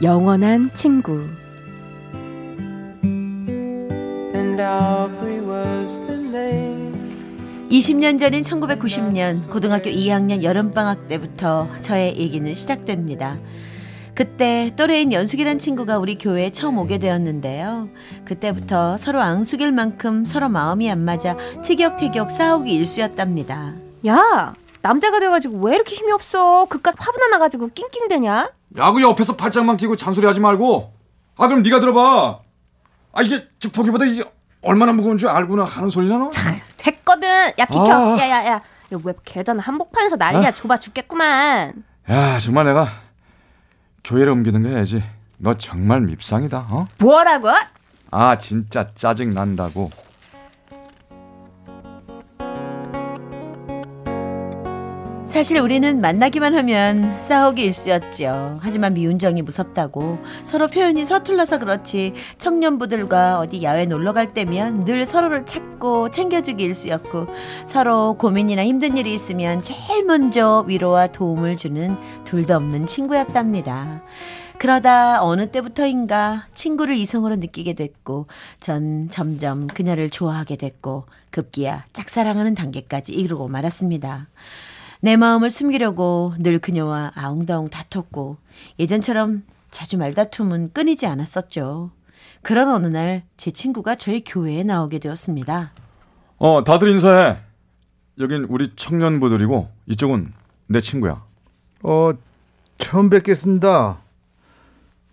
영원한 친구 20년 전인 1990년 고등학교 2학년 여름방학 때부터 저의 얘기는 시작됩니다. 그때 또래인 연숙이란 친구가 우리 교회에 처음 오게 되었는데요. 그때부터 서로 앙숙일 만큼 서로 마음이 안 맞아 티격태격 싸우기 일쑤였답니다. 야, 남자가 돼가지고 왜 이렇게 힘이 없어? 그깟 화분 하나 가지고 낑낑대냐? 야, 그 옆에서 팔짱만 끼고 잔소리하지 말고. 아, 그럼 네가 들어봐. 아, 이게 보기보다 이게 얼마나 무거운 줄 알고나 하는 소리냐 너? 됐거든. 야 비켜. 아. 야야야. 야, 왜 계단 한복판에서 난리야? 아. 좁아 죽겠구만. 야 정말 내가 교회를 옮기는 거 해야지 너 정말 밉상이다 어? 뭐라고? 아 진짜 짜증 난다고 사실 우리는 만나기만 하면 싸우기 일쑤였죠. 하지만 미운정이 무섭다고 서로 표현이 서툴러서 그렇지 청년부들과 어디 야외 놀러 갈 때면 늘 서로를 찾고 챙겨주기 일쑤였고 서로 고민이나 힘든 일이 있으면 제일 먼저 위로와 도움을 주는 둘도 없는 친구였답니다. 그러다 어느 때부터인가 친구를 이성으로 느끼게 됐고 전 점점 그녀를 좋아하게 됐고 급기야 짝사랑하는 단계까지 이르고 말았습니다. 내 마음을 숨기려고 늘 그녀와 아웅다웅 다퉜고 예전처럼 자주 말다툼은 끊이지 않았었죠. 그런 어느 날 제 친구가 저희 교회에 나오게 되었습니다. 어 다들 인사해 여긴 우리 청년부들이고 이쪽은 내 친구야 어, 처음 뵙겠습니다.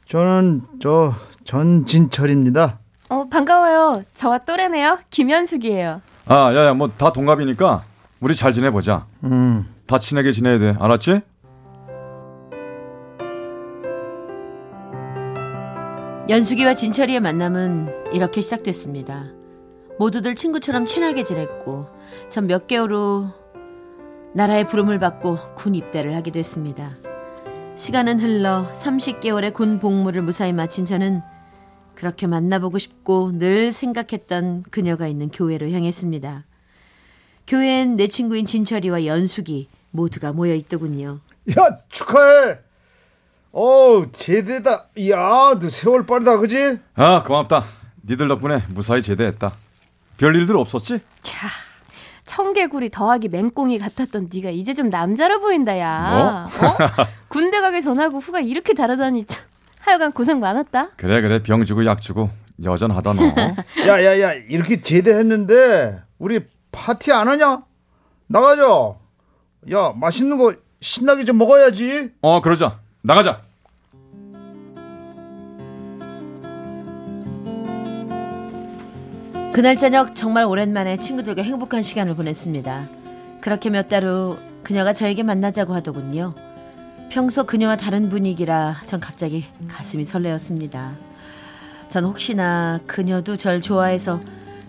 저는 저 전진철입니다. 어 반가워요. 저와 또래네요. 김현숙이에요. 아 야야 뭐 다 동갑이니까 우리 잘 지내보자 음, 다 친하게 지내야 돼 알았지? 연숙이와 진철이의 만남은 이렇게 시작됐습니다. 모두들 친구처럼 친하게 지냈고 전 몇 개월 후 나라의 부름을 받고 군 입대를 하게 됐습니다. 시간은 흘러 30개월의 군 복무를 무사히 마친 저는 그렇게 만나보고 싶고 늘 생각했던 그녀가 있는 교회로 향했습니다. 교회엔 내 친구인 진철이와 연숙이 모두가 모여 있더군요. 야 축하해. 어 제대다. 야, 너 세월 빠르다, 그지? 아 고맙다 니들 덕분에 무사히 제대했다 별일들 없었지? 청개구리 더하기 맹꽁이 같았던 네가 이제 좀 남자라 보인다 야. 어? 군대 가기 전하고 후가 이렇게 다르다니 참. 하여간 고생 많았다. 그래 그래 병 주고 약 주고 여전하다 너 야, 야, 야, 이렇게 제대했는데 우리 파티 안 하냐? 나가자. 야, 맛있는 거 신나게 좀 먹어야지. 어 그러자 나가자 그날 저녁 정말 오랜만에 친구들과 행복한 시간을 보냈습니다. 그렇게 몇 달 후 그녀가 저에게 만나자고 하더군요. 평소 그녀와 다른 분위기라 전 갑자기 가슴이 설레었습니다. 전 혹시나 그녀도 절 좋아해서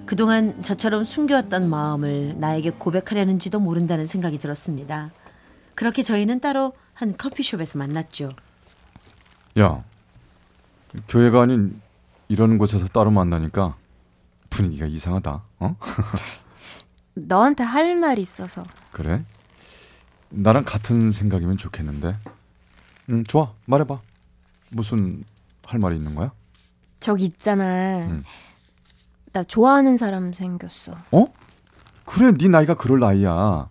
그동안 저처럼 숨겨왔던 마음을 나에게 고백하려는지도 모른다는 생각이 들었습니다. 그렇게 저희는 따로 한 커피숍에서 만났죠. 야 교회가 아닌 이런 곳에서 따로 만나니까 분위기가 이상하다 어? 너한테 할 말이 있어서. 그래? 나랑 같은 생각이면 좋겠는데 응 좋아 말해봐 무슨 할 말이 있는 거야? 저기 있잖아. 응. 나 좋아하는 사람 생겼어. 어? 그래 네 나이가 그럴 나이야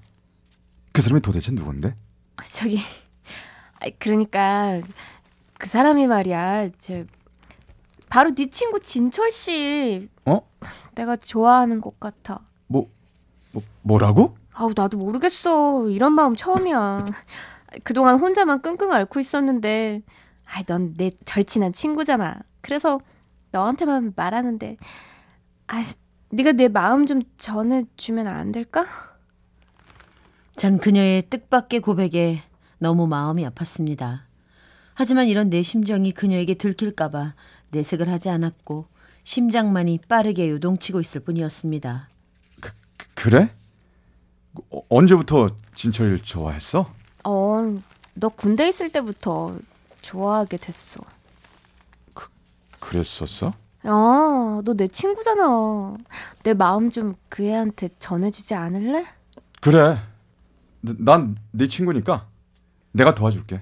그 사람이 도대체 누군데? 아, 저기 그러니까 그 사람이 말이야. 저 바로 네 친구 진철 씨. 어? 내가 좋아하는 것 같아. 뭐, 뭐 뭐라고? 아우 나도 모르겠어. 이런 마음 처음이야. 그동안 혼자만 끙끙 앓고 있었는데, 아이 넌 내 절친한 친구잖아. 그래서 너한테만 말하는데, 아, 네가 내 마음 좀 전해주면 안 될까? 전 그녀의 뜻밖의 고백에 너무 마음이 아팠습니다. 하지만 이런 내 심정이 그녀에게 들킬까봐 내색을 하지 않았고 심장만이 빠르게 요동치고 있을 뿐이었습니다. 그래? 어, 언제부터 진철이를 좋아했어? 어, 너 군대 있을 때부터 좋아하게 됐어. 그랬었어? 야, 너 내 친구잖아. 내 마음 좀 그 애한테 전해주지 않을래? 그래. 난 네 친구니까 내가 도와줄게.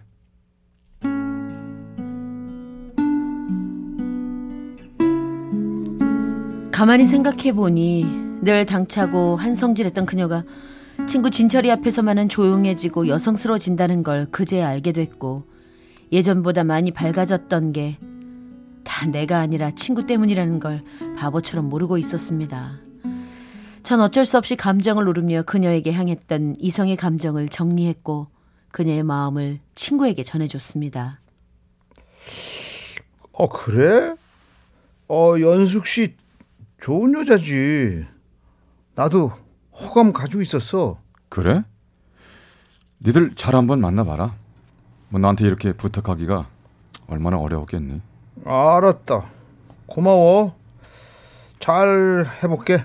가만히 생각해 보니 늘 당차고 한성질했던 그녀가 친구 진철이 앞에서만은 조용해지고 여성스러워진다는 걸 그제야 알게 됐고 예전보다 많이 밝아졌던 게 다 내가 아니라 친구 때문이라는 걸 바보처럼 모르고 있었습니다. 전 어쩔 수 없이 감정을 누르며 그녀에게 향했던 이성의 감정을 정리했고 그녀의 마음을 친구에게 전해줬습니다. 어 그래? 어 연숙 씨 좋은 여자지. 나도 호감 가지고 있었어. 그래? 니들 잘 한번 만나봐라. 뭐 나한테 이렇게 부탁하기가 얼마나 어려웠겠니? 알았다. 고마워. 잘 해볼게.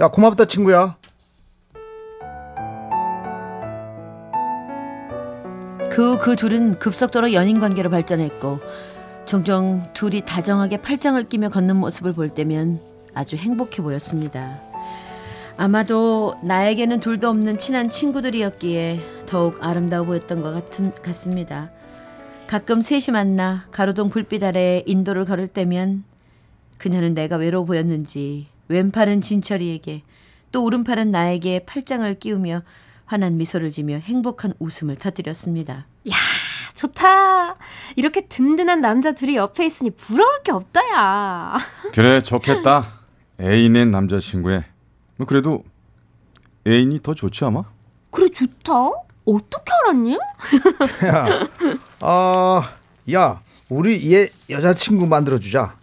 야 고맙다 친구야. 그후그 둘은 급속도로 연인 관계로 발전했고 종종 둘이 다정하게 팔짱을 끼며 걷는 모습을 볼 때면 아주 행복해 보였습니다. 아마도 나에게는 둘도 없는 친한 친구들이었기에 더욱 아름다워 보였던 것 같은, 같습니다. 가끔 셋이 만나 가로등 불빛 아래 인도를 걸을 때면 그녀는 내가 외로워 보였는지 왼팔은 진철이에게 또 오른팔은 나에게 팔짱을 끼우며 환한 미소를 지며 행복한 웃음을 터뜨렸습니다. 좋다. 이렇게 든든한 남자 둘이 옆에 있으니 부러울 게 없다, 야. 그래 좋겠다. 애인의 남자친구에. 뭐 그래도 애인이 더 좋지 아마? 그래, 좋다. 어떻게 알았니? 야, 아, 야, 우리 얘 여자친구 만들어주자.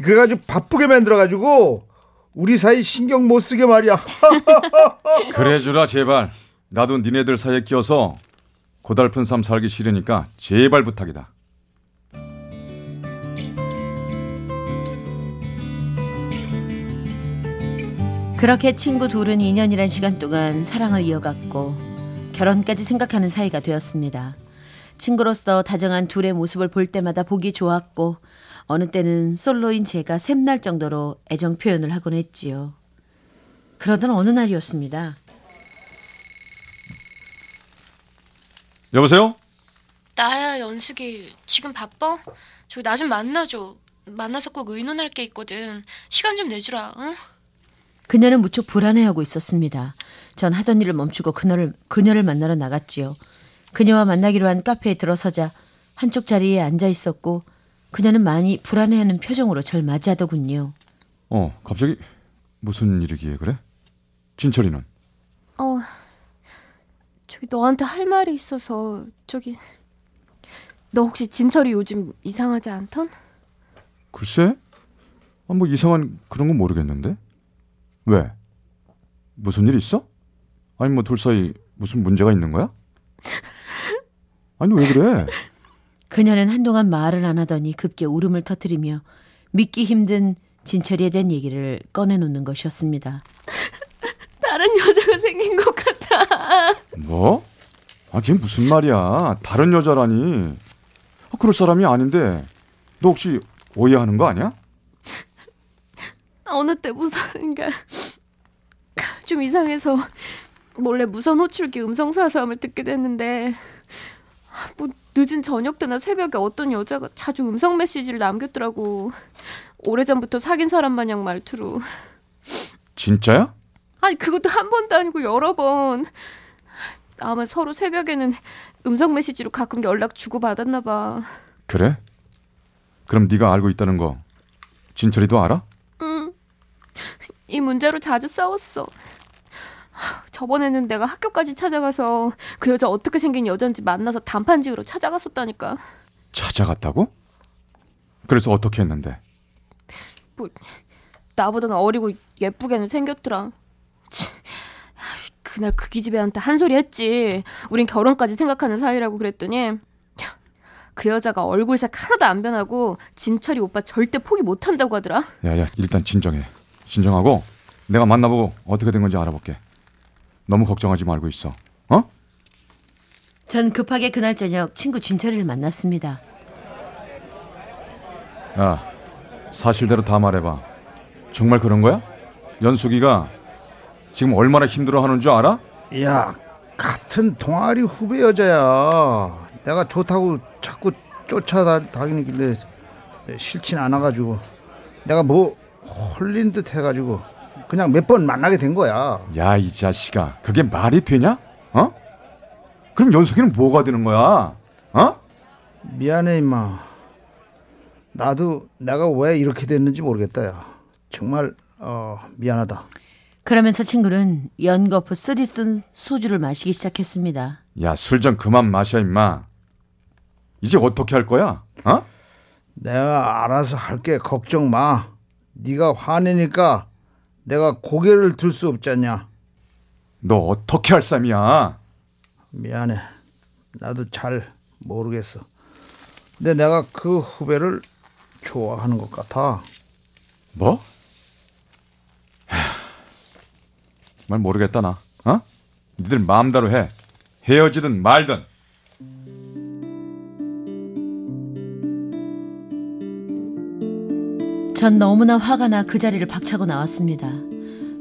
그래가지고 바쁘게 만들어가지고 우리 사이 신경 못 쓰게 말이야. 그래 주라 제발. 나도 니네들 사이에 끼어서 고달픈 삶 살기 싫으니까 제발 부탁이다. 그렇게 친구 둘은 2년이란 시간 동안 사랑을 이어갔고 결혼까지 생각하는 사이가 되었습니다. 친구로서 다정한 둘의 모습을 볼 때마다 보기 좋았고 어느 때는 솔로인 제가 샘날 정도로 애정 표현을 하곤 했지요. 그러던 어느 날이었습니다. 여보세요? 나야 연숙이 지금 바빠? 저기 나 좀 만나줘. 만나서 꼭 의논할 게 있거든. 시간 좀 내주라. 응? 그녀는 무척 불안해하고 있었습니다. 전 하던 일을 멈추고 그녀를, 그녀를 만나러 나갔지요. 그녀와 만나기로 한 카페에 들어서자 한쪽 자리에 앉아 있었고 그녀는 많이 불안해하는 표정으로 절 맞이하더군요. 어 갑자기 무슨 일이기에 그래? 진철이는? 어, 저기 너한테 할 말이 있어서 저기 너 혹시 진철이 요즘 이상하지 않던? 글쎄? 아, 뭐 이상한 그런 건 모르겠는데? 왜? 무슨 일 있어? 아니 뭐 둘 사이 무슨 문제가 있는 거야? 아니 왜 그래? 그녀는 한동안 말을 안 하더니 급게 울음을 터뜨리며 믿기 힘든 진철이에 대한 얘기를 꺼내놓는 것이었습니다. 다른 여자가 생긴 것 같아. 뭐? 아, 걔 무슨 말이야? 다른 여자라니. 아, 그럴 사람이 아닌데. 너 혹시 오해하는 거 아니야? 어느 때부터인가 좀 이상해서 몰래 무선 호출기 음성 사서함을 듣게 됐는데 뭐 늦은 저녁 때나 새벽에 어떤 여자가 자주 음성 메시지를 남겼더라고. 오래전부터 사귄 사람 마냥 말투로. 진짜야? 아니 그것도 한 번도 아니고 여러 번. 아마 서로 새벽에는 음성 메시지로 가끔 연락 주고 받았나 봐. 그래? 그럼 네가 알고 있다는 거 진철이도 알아? 응. 이 문제로 자주 싸웠어. 하, 저번에는 내가 학교까지 찾아가서 그 여자 어떻게 생긴 여잔지 만나서 단판지으로 찾아갔었다니까. 찾아갔다고? 그래서 어떻게 했는데? 나보다는 어리고 예쁘게는 생겼더라. 치, 그날 그 기집애한테 한 소리 했지. 우린 결혼까지 생각하는 사이라고 그랬더니 그 여자가 얼굴색 하나도 안 변하고 진철이 오빠 절대 포기 못 한다고 하더라. 야야 일단 진정해. 진정하고 내가 만나보고 어떻게 된 건지 알아볼게. 너무 걱정하지 말고 있어. 어? 전 급하게 그날 저녁 친구 진철이를 만났습니다. 야 사실대로 다 말해봐. 정말 그런 거야? 연숙이가 지금 얼마나 힘들어하는 줄 알아? 야 같은 동아리 후배 여자야 내가 좋다고 자꾸 쫓아다니길래 싫진 않아가지고 내가 뭐 홀린 듯 해가지고 그냥 몇 번 만나게 된 거야 야 이 자식아 그게 말이 되냐? 어? 그럼 연숙이는 뭐가 되는 거야? 어? 미안해 임마 나도 내가 왜 이렇게 됐는지 모르겠다 야 정말 어 미안하다 그러면서 친구는 연거푸 쓰디 쓴 소주를 마시기 시작했습니다. 야 술 좀 그만 마셔 임마. 이제 어떻게 할 거야? 어? 내가 알아서 할게 걱정 마 네가 화내니까 내가 고개를 들 수 없잖냐 너 어떻게 할 쌈이야? 미안해. 나도 잘 모르겠어. 근데 내가 그 후배를 좋아하는 것 같아. 뭐? 하, 말 모르겠다 나. 어? 니들 마음대로 해. 헤어지든 말든. 전 너무나 화가 나 그 자리를 박차고 나왔습니다.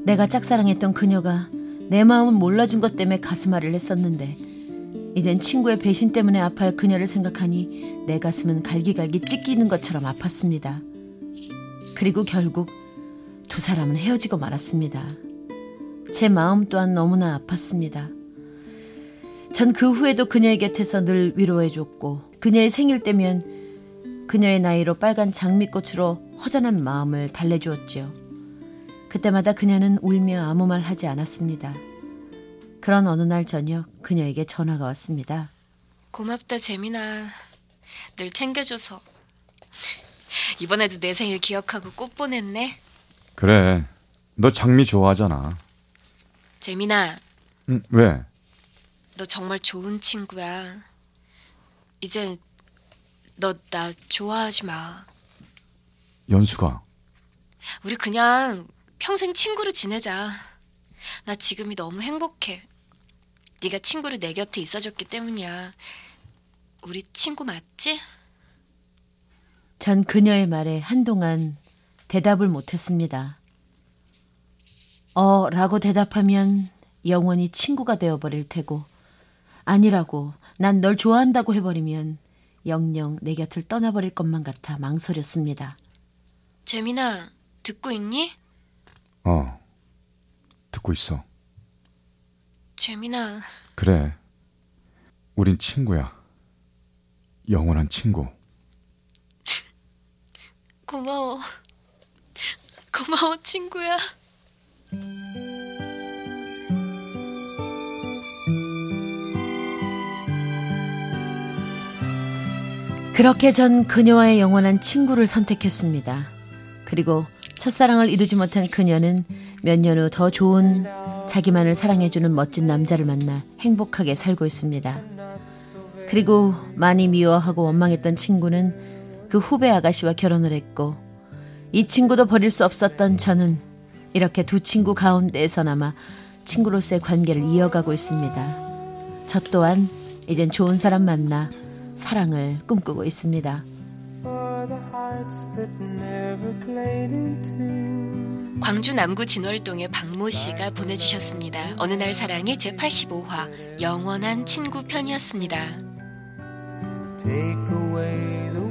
내가 짝사랑했던 그녀가 내 마음을 몰라준 것 때문에 가슴앓이를 했었는데 이젠 친구의 배신 때문에 아파할 그녀를 생각하니 내 가슴은 갈기갈기 찢기는 것처럼 아팠습니다. 그리고 결국 두 사람은 헤어지고 말았습니다. 제 마음 또한 너무나 아팠습니다. 전 그 후에도 그녀의 곁에서 늘 위로해줬고 그녀의 생일 때면 그녀의 나이로 빨간 장미꽃으로 허전한 마음을 달래주었지요. 그때마다 그녀는 울며 아무 말 하지 않았습니다. 그런 어느 날 저녁 그녀에게 전화가 왔습니다. 고맙다 재민아. 늘 챙겨줘서. 이번에도 내 생일 기억하고 꽃 보냈네. 그래. 너 장미 좋아하잖아. 재민아, 응, 왜? 너 정말 좋은 친구야. 이제 너 나 좋아하지 마. 연수가. 우리 그냥 평생 친구로 지내자. 나 지금이 너무 행복해. 네가 친구로 내 곁에 있어줬기 때문이야. 우리 친구 맞지? 전 그녀의 말에 한동안 대답을 못했습니다. 어, 라고 대답하면 영원히 친구가 되어버릴 테고, 아니라고 난 널 좋아한다고 해버리면 영영 내 곁을 떠나버릴 것만 같아 망설였습니다. 재민아, 듣고 있니? 어. 듣고 있어. 재민아, 그래. 우린 친구야. 영원한 친구. 고마워. 고마워, 친구야. 그렇게 전 그녀와의 영원한 친구를 선택했습니다. 그리고 첫사랑을 이루지 못한 그녀는 몇 년 후 더 좋은 자기만을 사랑해주는 멋진 남자를 만나 행복하게 살고 있습니다. 그리고 많이 미워하고 원망했던 친구는 그 후배 아가씨와 결혼을 했고 이 친구도 버릴 수 없었던 저는 이렇게 두 친구 가운데에서나마 친구로서의 관계를 이어가고 있습니다. 저 또한 이젠 좋은 사람 만나 사랑을 꿈꾸고 있습니다. 광주 남구 진월동의 박모 씨가 보내주셨습니다. 어느 날 사랑의 제 85화 영원한 친구 편이었습니다. Take away the